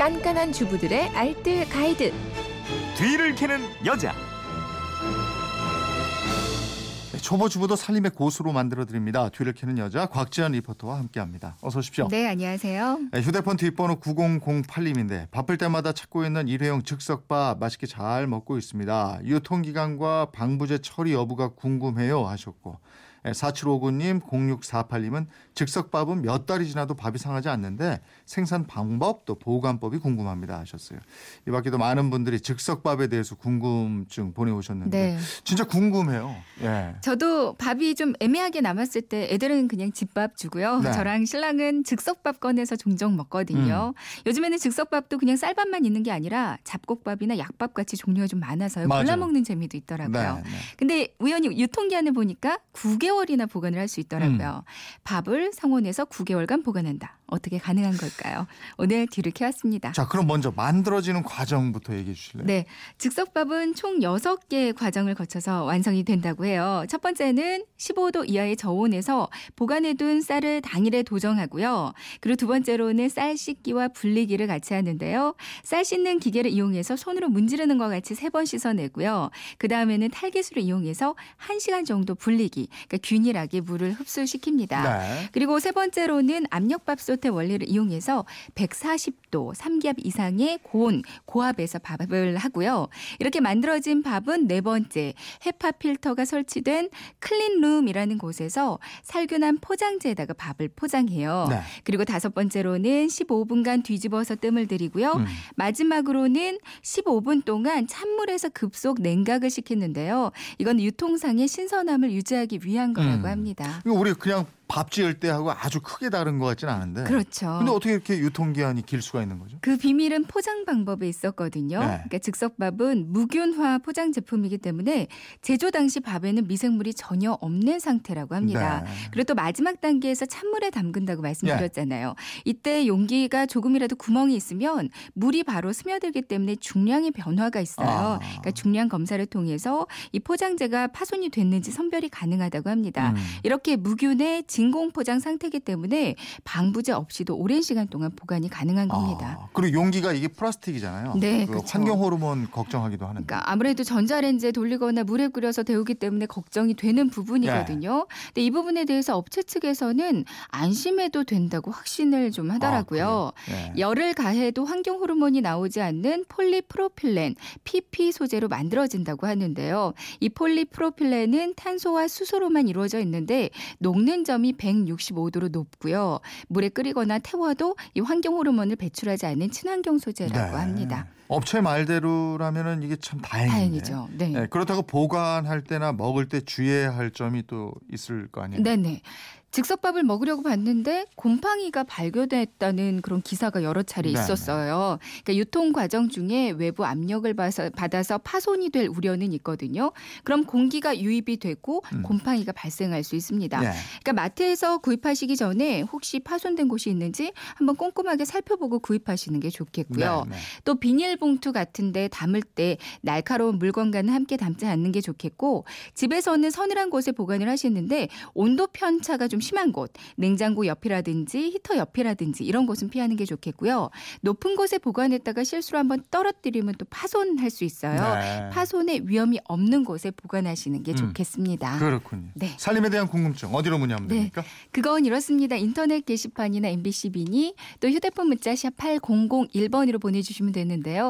깐깐한 주부들의 알뜰 가이드. 뒤를 캐는 여자. 네, 초보 주부도 살림의 고수로 만들어 드립니다. 뒤를 캐는 여자 곽지연 리포터와 함께합니다. 어서 오십시오. 네, 안녕하세요. 네, 휴대폰 뒷번호 9008님인데 바쁠 때마다 찾고 있는 일회용 즉석밥 맛있게 잘 먹고 있습니다. 유통기간과 방부제 처리 여부가 궁금해요 하셨고 4759님, 0648님은 즉석밥은 몇 달이 지나도 밥이 상하지 않는데 생산 방법 또 보관법이 궁금합니다 하셨어요. 이 밖에도 많은 분들이 즉석밥에 대해서 궁금증 보내오셨는데 네. 진짜 궁금해요. 예. 저도 밥이 좀 애매하게 남았을 때 애들은 그냥 집밥 주고요. 네. 저랑 신랑은 즉석밥 꺼내서 종종 먹거든요. 음. 요즘에는 즉석밥도 그냥 쌀밥만 있는 게 아니라 잡곡밥이나 약밥 같이 종류가 좀 많아서요. 골라 먹는 재미도 있더라고요. 네, 네. 근데 우연히 유통기한을 보니까 9개 월이나 보관을 할 수 있더라고요. 음. 밥을 상온에서 9개월간 보관한다. 어떻게 가능한 걸까요? 오늘 뒤를 캐왔습니다. 자, 그럼 먼저 만들어지는 과정부터 얘기해 주실래요? 네. 즉석밥은 총 6개의 과정을 거쳐서 완성이 된다고 해요. 첫 번째는 15도 이하의 저온에서 보관해 둔 쌀을 당일에 도정하고요. 그리고 두 번째로는 쌀 씻기와 불리기를 같이 하는데요. 쌀 씻는 기계를 이용해서 손으로 문지르는 것 같이 세 번 씻어내고요. 그 다음에는 탈기술을 이용해서 1시간 정도 불리기, 그러니까 균일하게 물을 흡수시킵니다. 네. 그리고 세 번째로는 압력밥솥 의 원리를 이용해서 140도 3기압 이상의 고온, 고압에서 밥을 하고요. 이렇게 만들어진 밥은 네 번째 헤파 필터가 설치된 클린룸이라는 곳에서 살균한 포장재에다가 밥을 포장해요. 네. 그리고 다섯 번째로는 15분간 뒤집어서 뜸을 들이고요. 음. 마지막으로는 15분 동안 찬물에서 급속 냉각을 시키는데요. 이건 유통상의 신선함을 유지하기 위한 거라고 음. 합니다. 이거 우리 그냥 밥 지을 때 하고 아주 크게 다른 것 같지는 않은데. 그렇죠. 근데 어떻게 이렇게 유통기한이 길 수가 있는 거죠? 그 비밀은 포장 방법에 있었거든요. 네. 그러니까 즉석밥은 무균화 포장 제품이기 때문에 제조 당시 밥에는 미생물이 전혀 없는 상태라고 합니다. 네. 그리고 또 마지막 단계에서 찬물에 담근다고 예. 말씀드렸잖아요. 이때 용기가 조금이라도 구멍이 있으면 물이 바로 스며들기 때문에 중량의 변화가 있어요. 아. 그러니까 중량 검사를 통해서 이 포장재가 파손이 됐는지 선별이 가능하다고 합니다. 음. 이렇게 무균의 진공 포장 상태이기 때문에 방부제 없이도 오랜 시간 동안 보관이 가능한 겁니다. 아, 그리고 용기가 이게 플라스틱이잖아요. 네, 그 그쵸. 환경 호르몬 걱정하기도 하는데. 그러니까 아무래도 전자레인지에 돌리거나 물에 끓여서 데우기 때문에 걱정이 되는 부분이거든요. 네. 근데 이 부분에 대해서 업체 측에서는 안심해도 된다고 확신을 좀 하더라고요. 아? 네. 열을 가해도 환경 호르몬이 나오지 않는 폴리프로필렌 PP 소재로 만들어진다고 하는데요. 이 폴리프로필렌은 탄소와 수소로만 이루어져 있는데 녹는 점이 165도로 높고요. 물에 끓이거나 태워도 이 환경 호르몬을 배출하지 않는 친환경 소재라고 네. 합니다. 업체 말대로라면은 이게 참 다행이네. 다행이죠. 네. 네, 그렇다고 보관할 때나 먹을 때 주의해야 할 점이 또 있을 거 아니에요. 네네. 즉석밥을 먹으려고 봤는데 곰팡이가 발견됐다는 그런 기사가 여러 차례. 있었어요. 그러니까 유통 과정 중에 외부 압력을 받아서, 파손이 될 우려는 있거든요. 그럼 공기가 유입이 되고 음. 곰팡이가 발생할 수 있습니다. 예. 그러니까 마트에서 구입하시기 전에 혹시 파손된 곳이 있는지 한번 꼼꼼하게 살펴보고 구입하시는 게 좋겠고요. 네, 네. 또 비닐 봉투 같은데 담을 때 날카로운 물건과는 함께 담지 않는 게 좋겠고 집에서는 서늘한 곳에 보관을 하시는데 온도 편차가 좀 심한 곳, 냉장고 옆이라든지 히터 옆이라든지 이런 곳은 피하는 게 좋겠고요. 높은 곳에 보관했다가 실수로 한번 떨어뜨리면 또 파손할 수 있어요. 네. 파손의 위험이 없는 곳에 보관하시는 게 음. 좋겠습니다. 그렇군요. 네. 살림에 대한 궁금증 어디로 문의하면 네. 됩니까? 그건 이렇습니다. 인터넷 게시판이나 MBC 미니 또 휴대폰 문자 샵 8001번으로 보내주시면 되는데